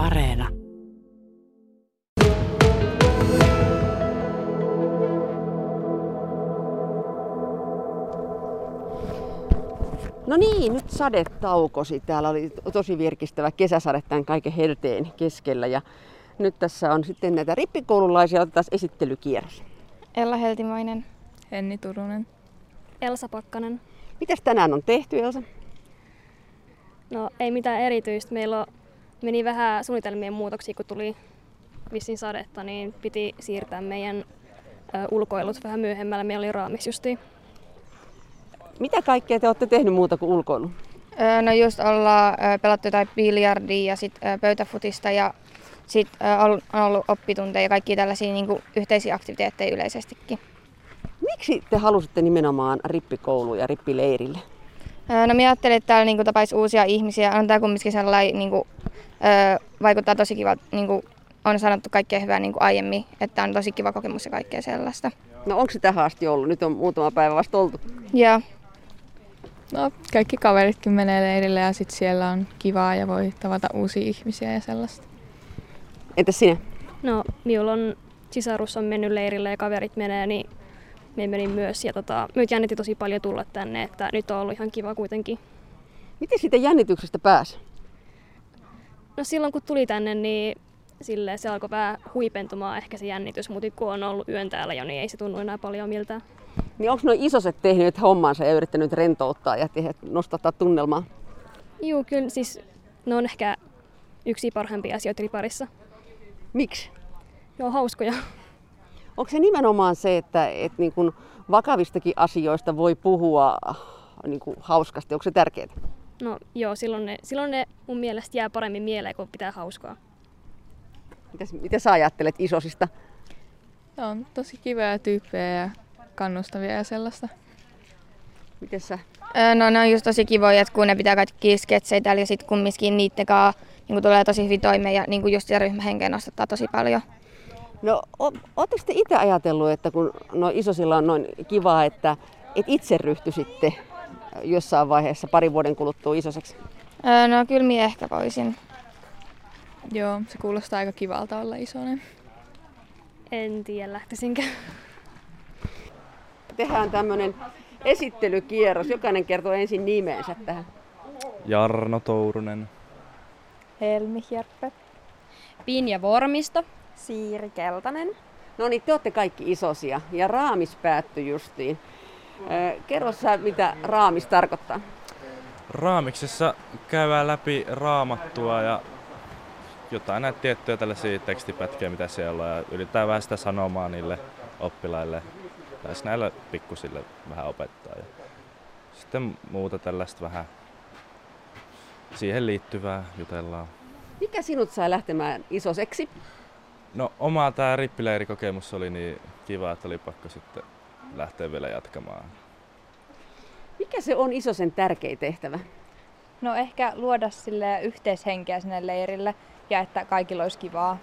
Areena. No niin, nyt sade taukosi. Täällä oli tosi virkistävä kesäsade tämän kaiken helteen keskellä. Ja nyt tässä on sitten näitä rippikoululaisia. Otetaan esittelykierros. Ella Heltimainen. Henni Turunen. Elsa Pakkanen. Mitäs tänään on tehty, Elsa? No ei mitään erityistä. Meillä meni vähän suunnitelmien muutoksia, kun tuli vissiin sadetta, niin piti siirtää meidän ulkoilut vähän myöhemmällä. Meillä oli raamis justiin. Mitä kaikkea te olette tehnyt muuta kuin ulkoilu? Öö, no just ollaan pelattu jotain biljardia ja sit pöytäfutista ja sit on ollut oppitunteja ja kaikki tällaisia niin kuin, yhteisiä aktiviteetteja yleisestikin. Miksi te halusitte nimenomaan rippikouluun ja rippileirille? No minä ajattelin, että täällä niin tapaisi uusia ihmisiä. On tämä kumminkin sellainen, niin kuin, vaikuttaa tosi kiva, niin kuin on sanottu kaikkea hyvää niin kuin aiemmin, että on tosi kiva kokemus ja kaikkea sellaista. No onko se tähän asti ollut? Nyt on muutama päivä vasta oltu. Joo. No kaikki kaveritkin menee leirille ja sitten siellä on kivaa ja voi tavata uusia ihmisiä ja sellaista. Entäs sinä? No, minulla on sisarus on mennyt leirille ja kaverit menee, niin me menin myös. Ja tota, nyt jännitti tosi paljon tulla tänne, että nyt on ollut ihan kiva kuitenkin. Miten siitä jännityksestä pääsi? No silloin kun tuli tänne, niin sille se alkoi vähän huipentumaan ehkä se jännitys, mutta kun on ollut yön täällä jo, niin ei se tunnu enää paljon miltään. Niin onko noin isoset tehnyt hommansa ja yrittänyt rentouttaa ja nostattaa tunnelmaa? Joo, kyllä siis ne on ehkä yksi parhaimpia asioita riparissa. Miksi? Ne on hauskoja. Onko se nimenomaan se, että, että niin kuin vakavistakin asioista voi puhua niin kuin hauskasti? Onko se tärkeää? No joo, silloin ne, silloin ne mun mielestä jää paremmin mieleen, kun pitää hauskaa. Mitäs, mitä sä ajattelet isosista? Ne on tosi kivoja tyyppejä ja kannustavia ja sellaista. Miten sä? No ne on just tosi kivoja, että kun ne pitää kaikki sketsejä täällä ja sitten kumminkin niiden kanssa niin tulee tosi hyvin toimeen ja niin just ryhmähenkeä nostattaa tosi paljon. No, oletteko te itse ajatellut, että kun no isosilla on noin kivaa, että et itse ryhtyisitte jossain vaiheessa parin vuoden kuluttua isoseksi? Öö, no kyllä minä ehkä voisin. Joo, se kuulostaa aika kivalta olla isoinen. En tiedä, lähtisinkö. Tehdään tämmöinen esittelykierros. Jokainen kertoo ensin nimensä tähän. Jarno Tourunen. Helmi Hjerppe. Pinja Vormisto. Siiri Keltanen. No niin, te olette kaikki isosia ja raamis päättyi justiin. Kerro sä, mitä raamis tarkoittaa? Raamiksessa käydään läpi raamattua ja jotain näitä tiettyjä tällaisia tekstipätkiä, mitä siellä on, ja yritetään vähän sitä sanomaa niille oppilaille, tai näille pikkusille vähän opettaa. Ja sitten muuta tällaista vähän siihen liittyvää jutellaan. Mikä sinut sai lähtemään isoseksi? No oma tämä rippileirikokemus oli niin kiva, että oli pakko sitten lähteä vielä jatkamaan. Mikä se on isosen tärkein tehtävä? No ehkä luoda sille yhteishenkeä sinne leirille ja että kaikilla olisi kivaa.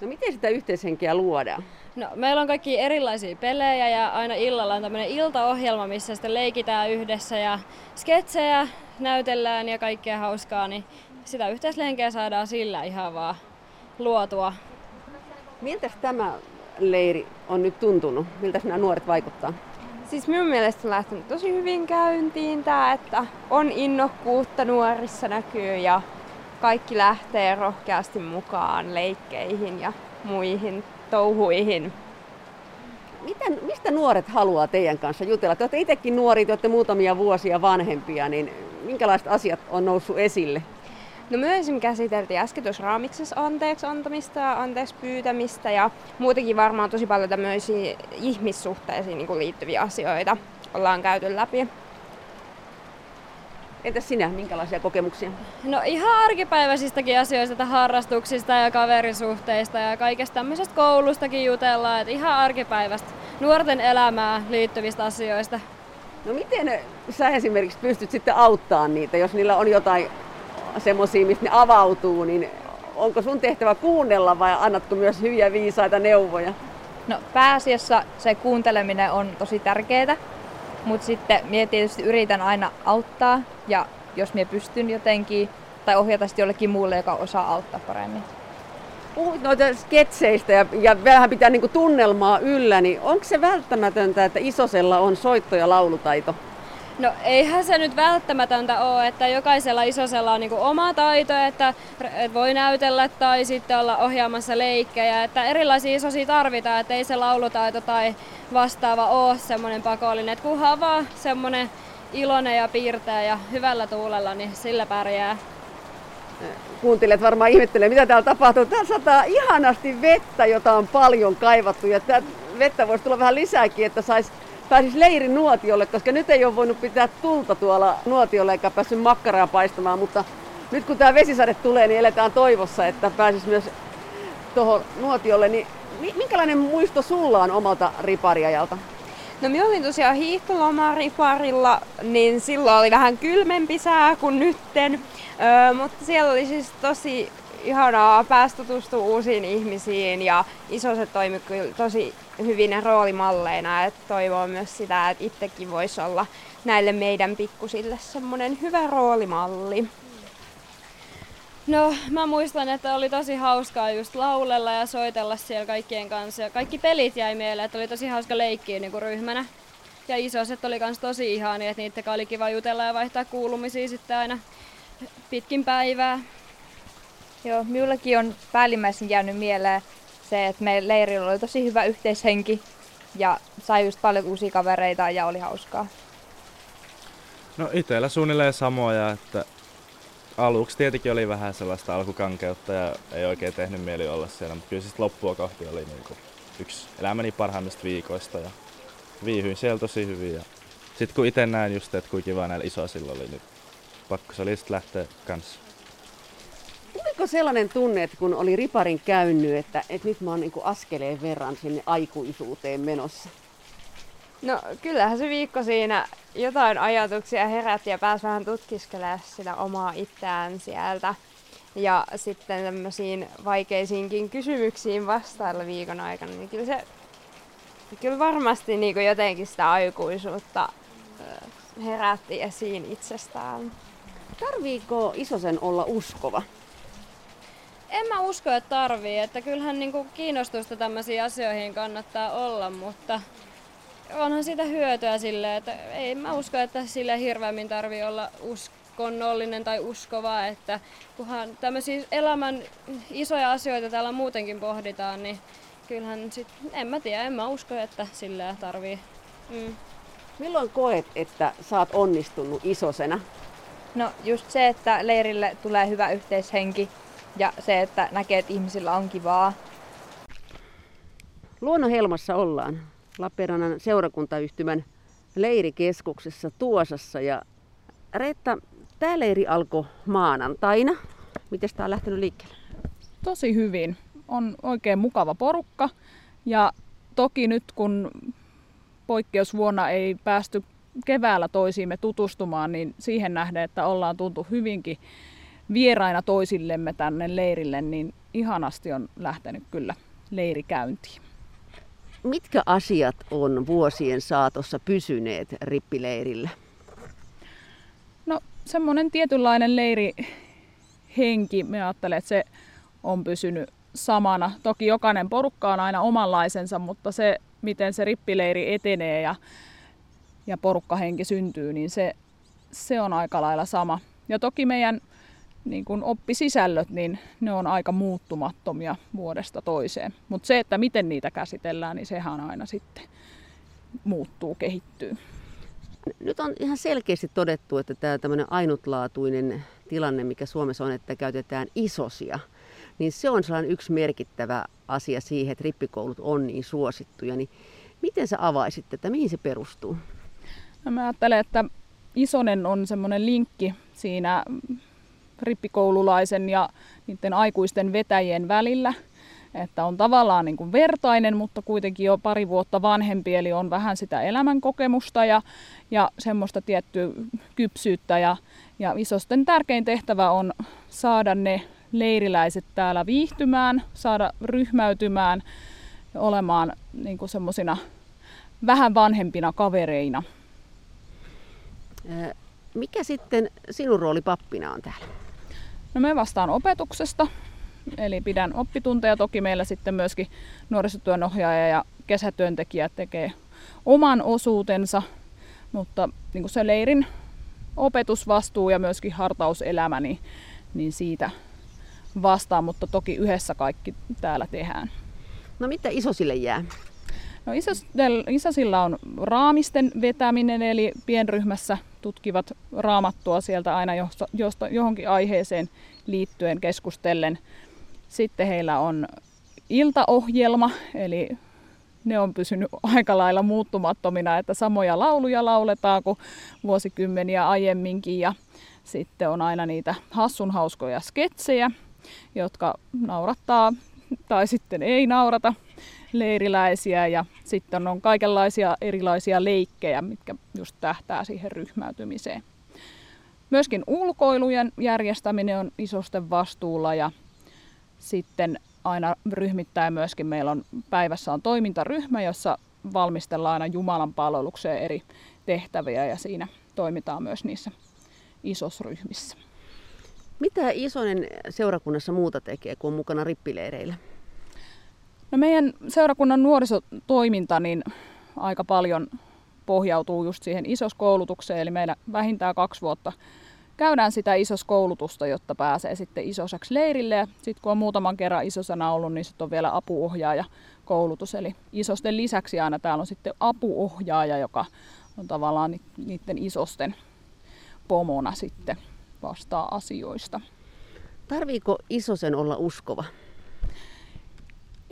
No miten sitä yhteishenkeä luodaan? No, meillä on kaikki erilaisia pelejä ja aina illalla on tämmöinen iltaohjelma, missä sitten leikitään yhdessä ja sketsejä näytellään ja kaikkea hauskaa, niin sitä yhteishenkeä saadaan sillä ihan vaan luotua. Miltä tämä leiri on nyt tuntunut? Miltä nämä nuoret vaikuttaa? Siis minun mielestä on lähtenyt tosi hyvin käyntiin tämä, että on innokkuutta nuorissa näkyy ja kaikki lähtee rohkeasti mukaan leikkeihin ja muihin touhuihin. Miten, mistä nuoret haluaa teidän kanssa jutella? Te olette itsekin nuori, te olette muutamia vuosia vanhempia, niin minkälaiset asiat on noussut esille? No me esimerkiksi käsiteltiin äsken tuossa raamiksessa anteeksi antamista ja anteeksi pyytämistä ja muutenkin varmaan tosi paljon tämmöisiä ihmissuhteisiin niin liittyviä asioita ollaan käyty läpi. Entäs sinä, minkälaisia kokemuksia? No ihan arkipäiväisistäkin asioista, että harrastuksista ja kaverisuhteista ja kaikesta tämmöisestä koulustakin jutellaan, että ihan arkipäivästä nuorten elämään liittyvistä asioista. No miten sä esimerkiksi pystyt sitten auttamaan niitä, jos niillä on jotain semmoisia, mistä ne avautuu, niin onko sun tehtävä kuunnella vai annatko myös hyviä viisaita neuvoja? No pääasiassa se kuunteleminen on tosi tärkeää, mutta sitten minä tietysti yritän aina auttaa ja jos minä pystyn jotenkin tai ohjata sitten jollekin muulle, joka osaa auttaa paremmin. Puhuit noita sketseistä ja, ja vähän pitää niinku tunnelmaa yllä, niin onko se välttämätöntä, että Isosella on soitto- ja laulutaito? No eihän se nyt välttämätöntä ole, että jokaisella isosella on niinku oma taito, että voi näytellä tai sitten olla ohjaamassa leikkejä. Että erilaisia isosia tarvitaan, että ei se laulutaito tai vastaava ole semmoinen pakollinen. Että kunhan vaan semmoinen iloinen ja piirteä ja hyvällä tuulella, niin sillä pärjää. Kuuntelijat varmaan ihmettelee, mitä täällä tapahtuu. Täällä sataa ihanasti vettä, jota on paljon kaivattu. Ja vettä voisi tulla vähän lisääkin, että saisi pääsisi leirin nuotiolle, koska nyt ei ole voinut pitää tulta tuolla nuotiolle eikä päässyt makkaraa paistamaan, mutta nyt kun tämä vesisade tulee, niin eletään toivossa, että pääsisi myös tuohon nuotiolle. Niin minkälainen muisto sulla on omalta ripariajalta? No minä olin tosiaan hiihtoloma riparilla, niin silloin oli vähän kylmempi sää kuin nytten. Öö, mutta siellä oli siis tosi ihanaa päästä tutustua uusiin ihmisiin ja isoset toimi kyllä tosi hyvin roolimalleina. Et toivoo myös sitä, että itsekin voisi olla näille meidän pikkusille semmoinen hyvä roolimalli. No, mä muistan, että oli tosi hauskaa just laulella ja soitella siellä kaikkien kanssa. Ja kaikki pelit jäi mieleen, että oli tosi hauska leikkiä niin kuin ryhmänä. Ja isoset oli kans tosi ihania, että niitä oli kiva jutella ja vaihtaa kuulumisia sitten aina pitkin päivää. Joo, minullakin on päällimmäisen jäänyt mieleen se, että meidän leirillä oli tosi hyvä yhteishenki ja sai just paljon uusia kavereita ja oli hauskaa. No itellä suunnilleen samoja, että aluksi tietenkin oli vähän sellaista alkukankeutta ja ei oikein tehnyt mieli olla siellä, mutta kyllä siis loppua kohti oli niin kuin yksi elämäni parhaimmista viikoista ja viihyin siellä tosi hyvin. Ja sitten kun itse näin just, että kuinka kiva näillä isoisilla oli, niin pakko se oli sitten lähteä kanssa. Tuliko sellainen tunne, että kun oli riparin käynyt, että, että nyt mä oon niin askeleen verran sinne aikuisuuteen menossa? No kyllähän se viikko siinä jotain ajatuksia herätti ja pääsi vähän tutkiskelemaan sitä omaa itseään sieltä. Ja sitten tämmöisiin vaikeisiinkin kysymyksiin vastailla viikon aikana, niin kyllä se kyllä varmasti niin kuin jotenkin sitä aikuisuutta herätti esiin itsestään. Tarviiko isosen olla uskova? En mä usko, että tarvii. Että kyllähän niinku kiinnostusta tämmöisiin asioihin kannattaa olla, mutta onhan siitä hyötyä sille, että ei mä usko, että sille hirveämmin tarvii olla uskonnollinen tai uskova, että kunhan tämmöisiä elämän isoja asioita täällä muutenkin pohditaan, niin kyllähän sit, en mä tiedä, en mä usko, että sille tarvii. Mm. Milloin koet, että sä oot onnistunut isosena? No just se, että leirille tulee hyvä yhteishenki ja se, että näkee, että ihmisillä on kivaa. Luonnonhelmassa ollaan Lappeenrannan seurakuntayhtymän leirikeskuksessa Tuosassa. Ja Reetta, tämä leiri alkoi maanantaina. Miten tämä on lähtenyt liikkeelle? Tosi hyvin. On oikein mukava porukka. Ja toki nyt kun poikkeusvuonna ei päästy keväällä toisiimme tutustumaan, niin siihen nähden, että ollaan tuntu hyvinkin vieraina toisillemme tänne leirille, niin ihanasti on lähtenyt kyllä leirikäyntiin. Mitkä asiat on vuosien saatossa pysyneet rippileirillä? No semmoinen tietynlainen leirihenki, me ajattelen, että se on pysynyt samana. Toki jokainen porukka on aina omanlaisensa, mutta se, miten se rippileiri etenee ja, ja porukkahenki syntyy, niin se, se on aika lailla sama. Ja toki meidän niin kuin oppisisällöt, niin ne on aika muuttumattomia vuodesta toiseen. Mutta se, että miten niitä käsitellään, niin sehän aina sitten muuttuu, kehittyy. Nyt on ihan selkeästi todettu, että tämä tämmöinen ainutlaatuinen tilanne, mikä Suomessa on, että käytetään isosia, niin se on sellainen yksi merkittävä asia siihen, että rippikoulut on niin suosittuja. Niin miten sä avaisit että mihin se perustuu? No mä ajattelen, että isonen on semmoinen linkki siinä rippikoululaisen ja niiden aikuisten vetäjien välillä. Että on tavallaan niin kuin vertainen, mutta kuitenkin jo pari vuotta vanhempi, eli on vähän sitä elämänkokemusta ja, ja semmoista tiettyä kypsyyttä. Ja, ja isosten tärkein tehtävä on saada ne leiriläiset täällä viihtymään, saada ryhmäytymään olemaan niin kuin semmoisina vähän vanhempina kavereina. Mikä sitten sinun rooli pappina on täällä? No me vastaan opetuksesta, eli pidän oppitunteja. Toki meillä sitten myöskin nuorisotyönohjaaja ja kesätyöntekijä tekee oman osuutensa, mutta niin kuin se leirin opetusvastuu ja myöskin hartauselämä, niin, niin siitä vastaan, mutta toki yhdessä kaikki täällä tehdään. No mitä isosille jää? No isosilla on raamisten vetäminen, eli pienryhmässä tutkivat raamattua sieltä aina josta, johonkin aiheeseen liittyen keskustellen. Sitten heillä on iltaohjelma, eli ne on pysynyt aika lailla muuttumattomina, että samoja lauluja lauletaan kuin vuosikymmeniä aiemminkin ja sitten on aina niitä hassun hauskoja sketsejä, jotka naurattaa tai sitten ei naurata leiriläisiä ja sitten on kaikenlaisia erilaisia leikkejä, mitkä just tähtää siihen ryhmäytymiseen. Myöskin ulkoilujen järjestäminen on isosten vastuulla ja sitten aina ryhmittäin myöskin meillä on päivässä on toimintaryhmä, jossa valmistellaan aina Jumalan palvelukseen eri tehtäviä ja siinä toimitaan myös niissä isosryhmissä. Mitä Isonen seurakunnassa muuta tekee, kun on mukana rippileireillä? No meidän seurakunnan nuorisotoiminta niin aika paljon pohjautuu just siihen isoskoulutukseen, eli meillä vähintään kaksi vuotta käydään sitä isoskoulutusta, jotta pääsee sitten isosaksi leirille. Ja sitten kun on muutaman kerran isosana ollut, niin sitten on vielä apuohjaaja koulutus. Eli isosten lisäksi aina täällä on sitten apuohjaaja, joka on tavallaan niiden isosten pomona sitten vastaa asioista. Tarviiko isosen olla uskova?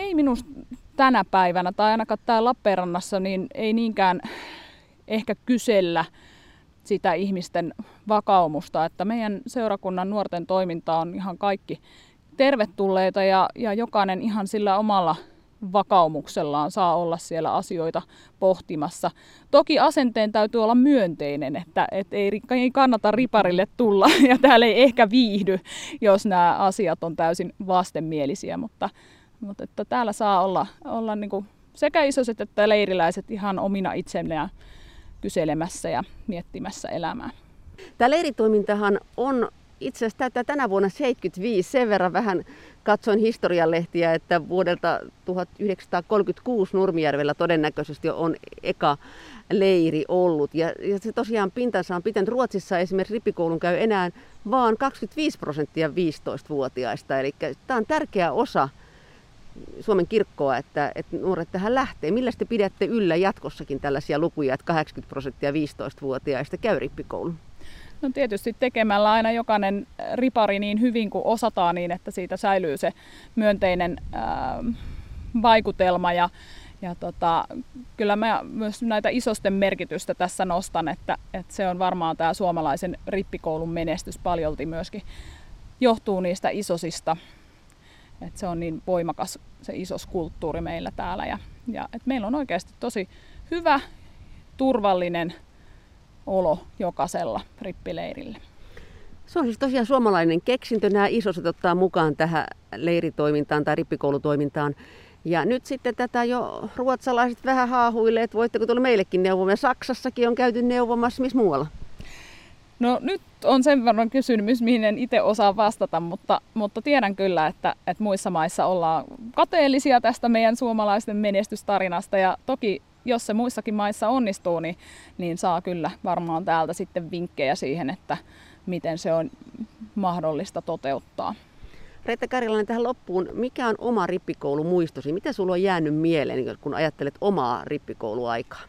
Ei minusta tänä päivänä tai ainakaan täällä Lappeenrannassa niin ei niinkään ehkä kysellä sitä ihmisten vakaumusta, että meidän seurakunnan nuorten toiminta on ihan kaikki tervetulleita ja, ja jokainen ihan sillä omalla vakaumuksellaan saa olla siellä asioita pohtimassa. Toki asenteen täytyy olla myönteinen, että, että ei, ei kannata riparille tulla ja täällä ei ehkä viihdy, jos nämä asiat on täysin vastenmielisiä, mutta, mutta että täällä saa olla, olla niin kuin sekä isoset että leiriläiset ihan omina itsellään kyselemässä ja miettimässä elämää. Tämä leiritoimintahan on itse asiassa täyttää tänä vuonna 75. Sen verran vähän katsoin historialehtiä, että vuodelta 1936 Nurmijärvellä todennäköisesti on eka leiri ollut. Ja, ja se tosiaan pintansa on pitänyt. Ruotsissa esimerkiksi rippikoulun käy enää vaan 25 prosenttia 15-vuotiaista. Eli tämä on tärkeä osa Suomen kirkkoa, että, että nuoret tähän lähtee. Millä te pidätte yllä jatkossakin tällaisia lukuja, että 80 prosenttia 15-vuotiaista käy rippikoulun? No tietysti tekemällä aina jokainen ripari niin hyvin kuin osataan niin, että siitä säilyy se myönteinen ää, vaikutelma ja, ja tota, kyllä mä myös näitä isosten merkitystä tässä nostan, että, että se on varmaan tämä suomalaisen rippikoulun menestys paljolti myöskin johtuu niistä isosista et se on niin voimakas se iso kulttuuri meillä täällä. Ja, ja et meillä on oikeasti tosi hyvä, turvallinen olo jokaisella rippileirillä. Se on siis tosiaan suomalainen keksintö. Nämä isoset ottaa mukaan tähän leiritoimintaan tai rippikoulutoimintaan. Ja nyt sitten tätä jo ruotsalaiset vähän haahuilee, että voitteko tulla meillekin neuvomaan. Saksassakin on käyty neuvomassa, missä muualla? No nyt on sen verran kysymys, mihin en itse osaa vastata, mutta, mutta tiedän kyllä, että, että muissa maissa ollaan kateellisia tästä meidän suomalaisten menestystarinasta ja toki jos se muissakin maissa onnistuu, niin, niin saa kyllä varmaan täältä sitten vinkkejä siihen, että miten se on mahdollista toteuttaa. Reetta Karilainen tähän loppuun, mikä on oma rippikoulumuistosi? Mitä sulla on jäänyt mieleen, kun ajattelet omaa rippikouluaikaa?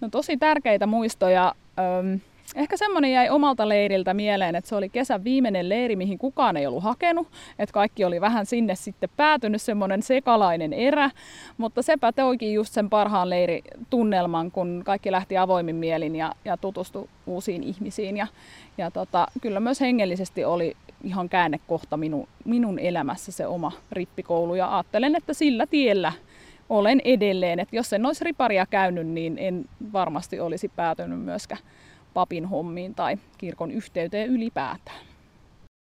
No tosi tärkeitä muistoja. Öm, Ehkä semmoinen jäi omalta leiriltä mieleen, että se oli kesän viimeinen leiri, mihin kukaan ei ollut hakenut. Että kaikki oli vähän sinne sitten päätynyt, semmoinen sekalainen erä. Mutta sepä toikin just sen parhaan leiritunnelman, kun kaikki lähti avoimin mielin ja, ja tutustui uusiin ihmisiin. Ja, ja tota, kyllä myös hengellisesti oli ihan käännekohta minun, minun elämässä se oma rippikoulu. Ja ajattelen, että sillä tiellä olen edelleen. Että jos en olisi riparia käynyt, niin en varmasti olisi päätynyt myöskään papin hommiin tai kirkon yhteyteen ylipäätään.